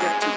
get to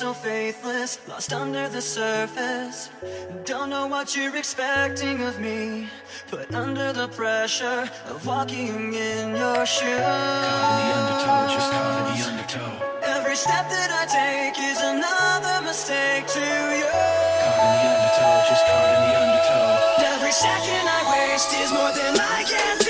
so faithless, lost under the surface. Don't know what you're expecting of me. Put under the pressure of walking in your shoes. Caught in the undertow, just caught in the undertow. Every step that I take is another mistake to you. Caught in the undertow, just caught in the undertow. Every second I waste is more than I can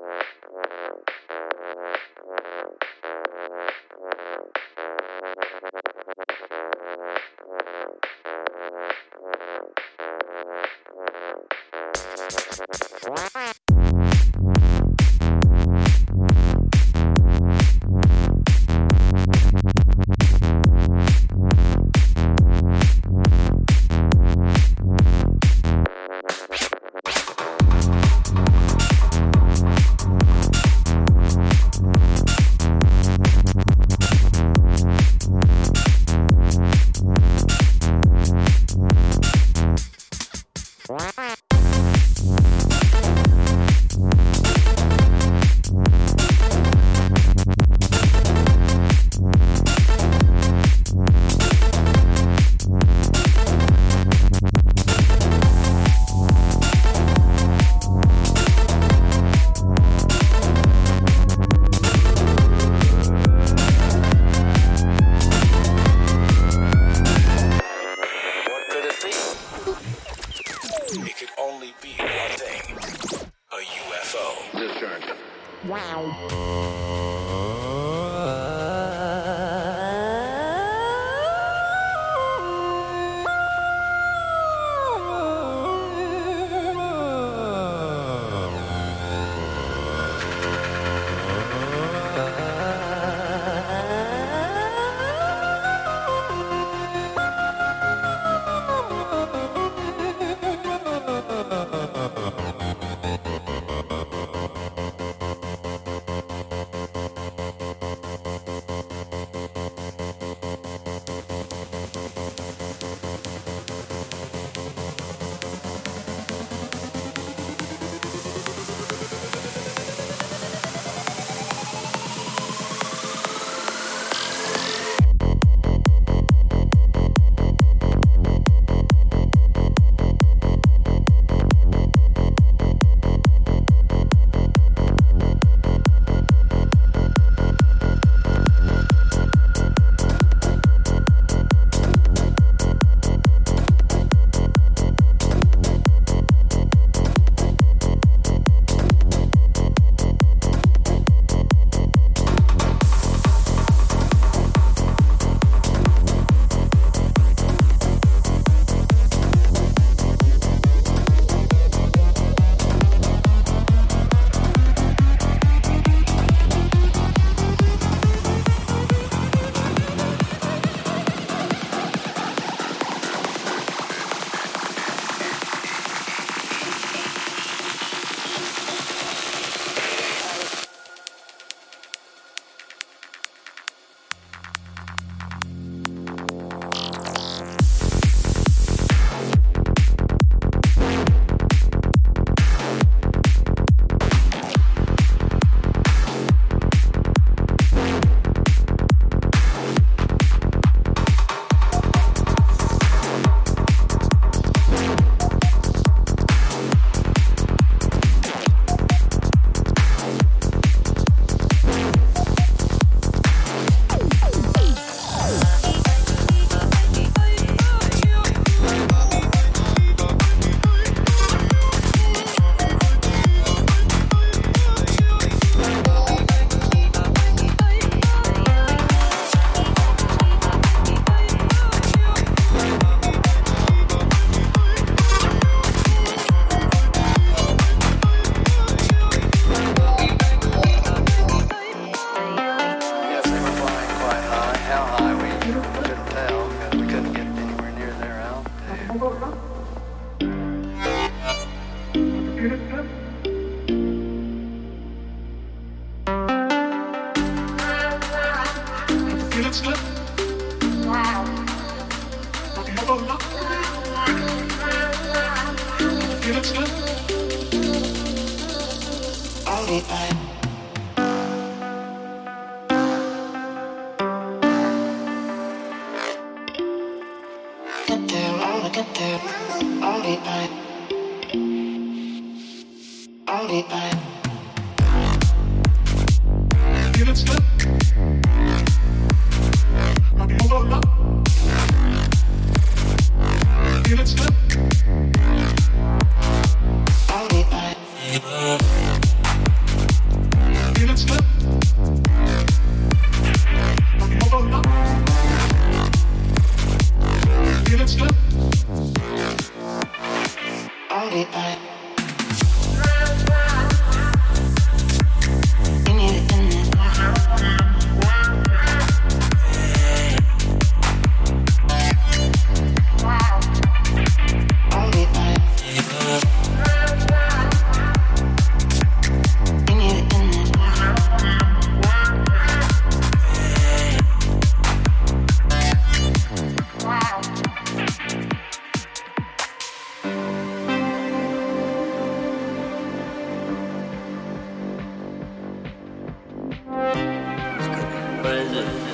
London.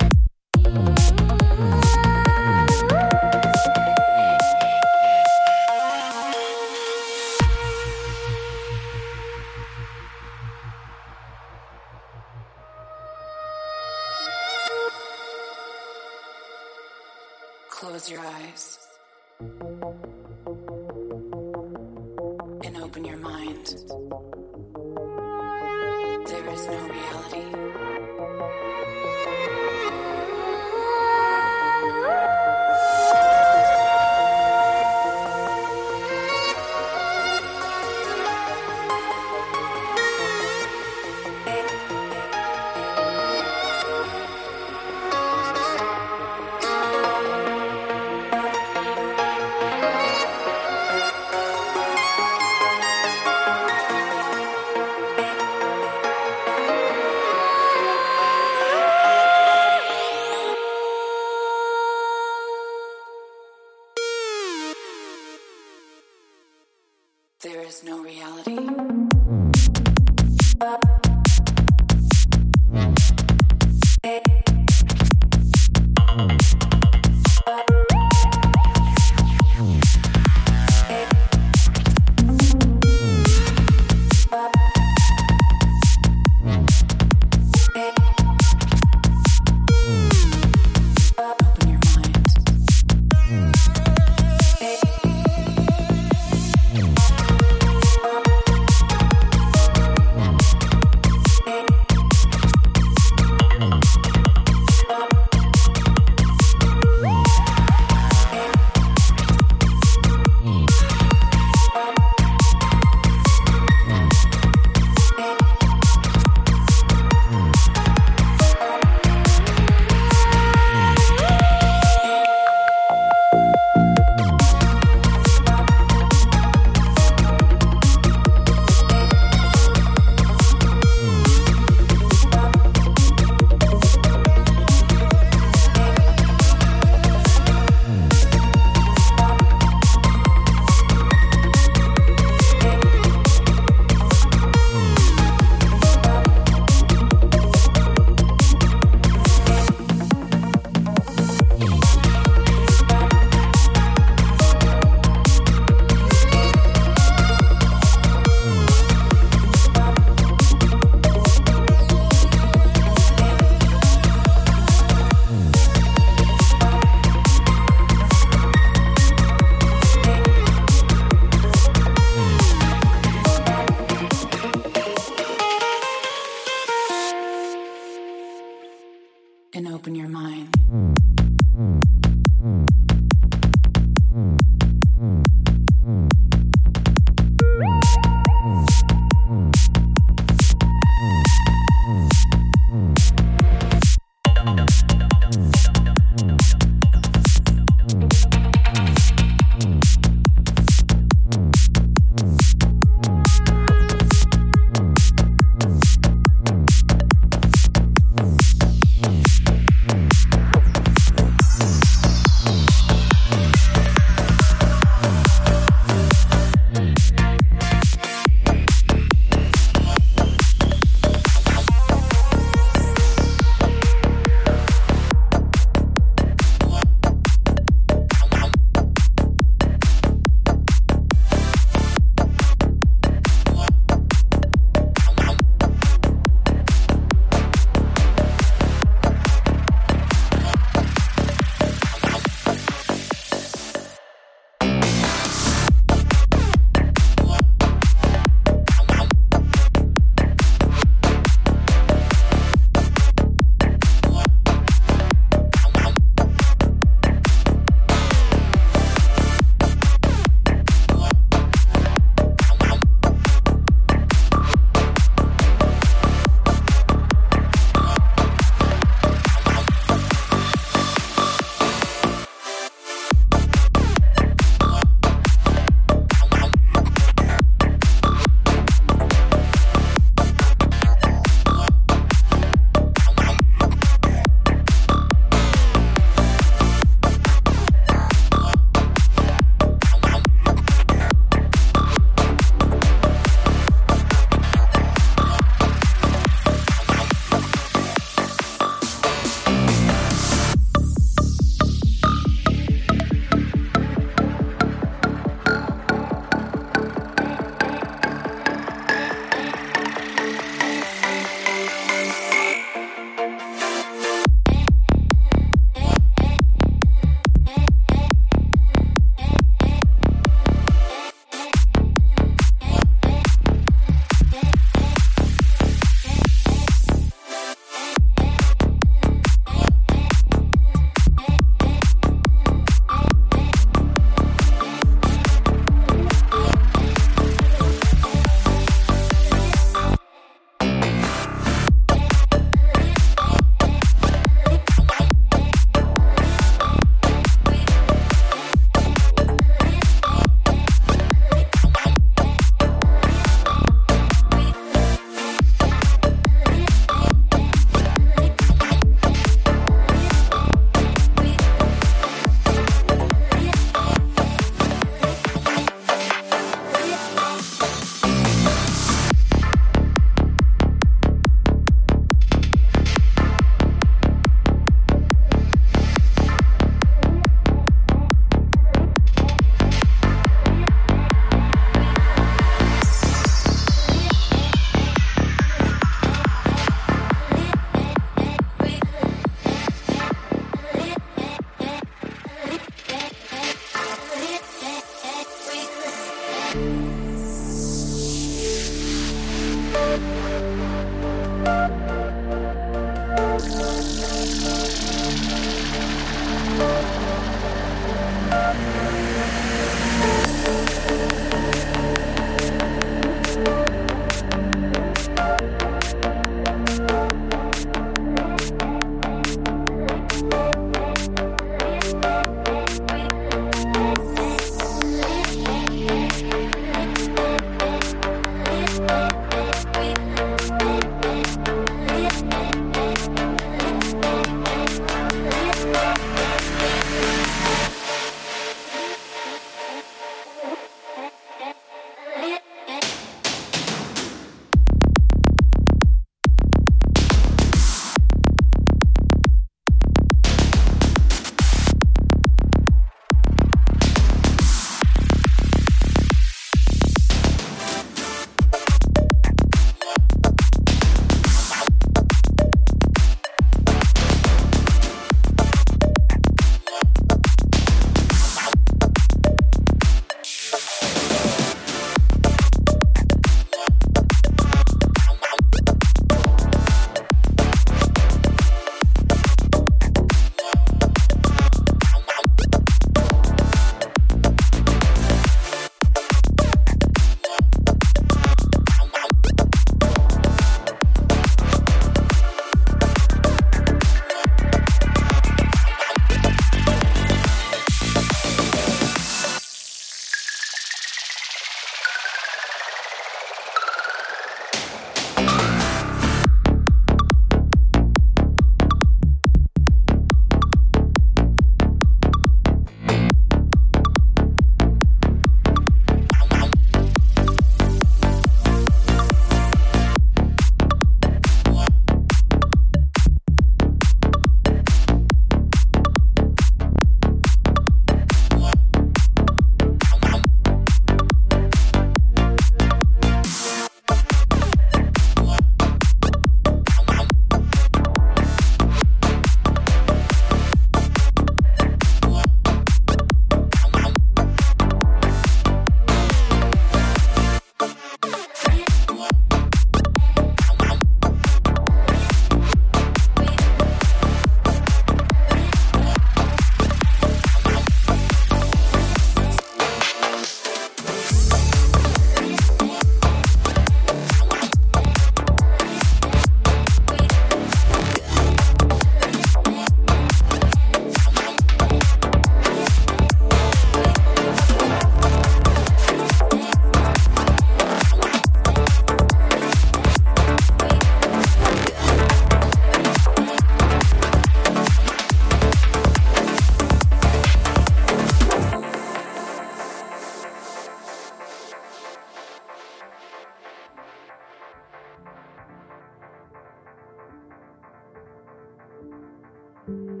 Once